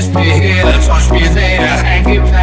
Kiss me here, touch me there, Hang it back.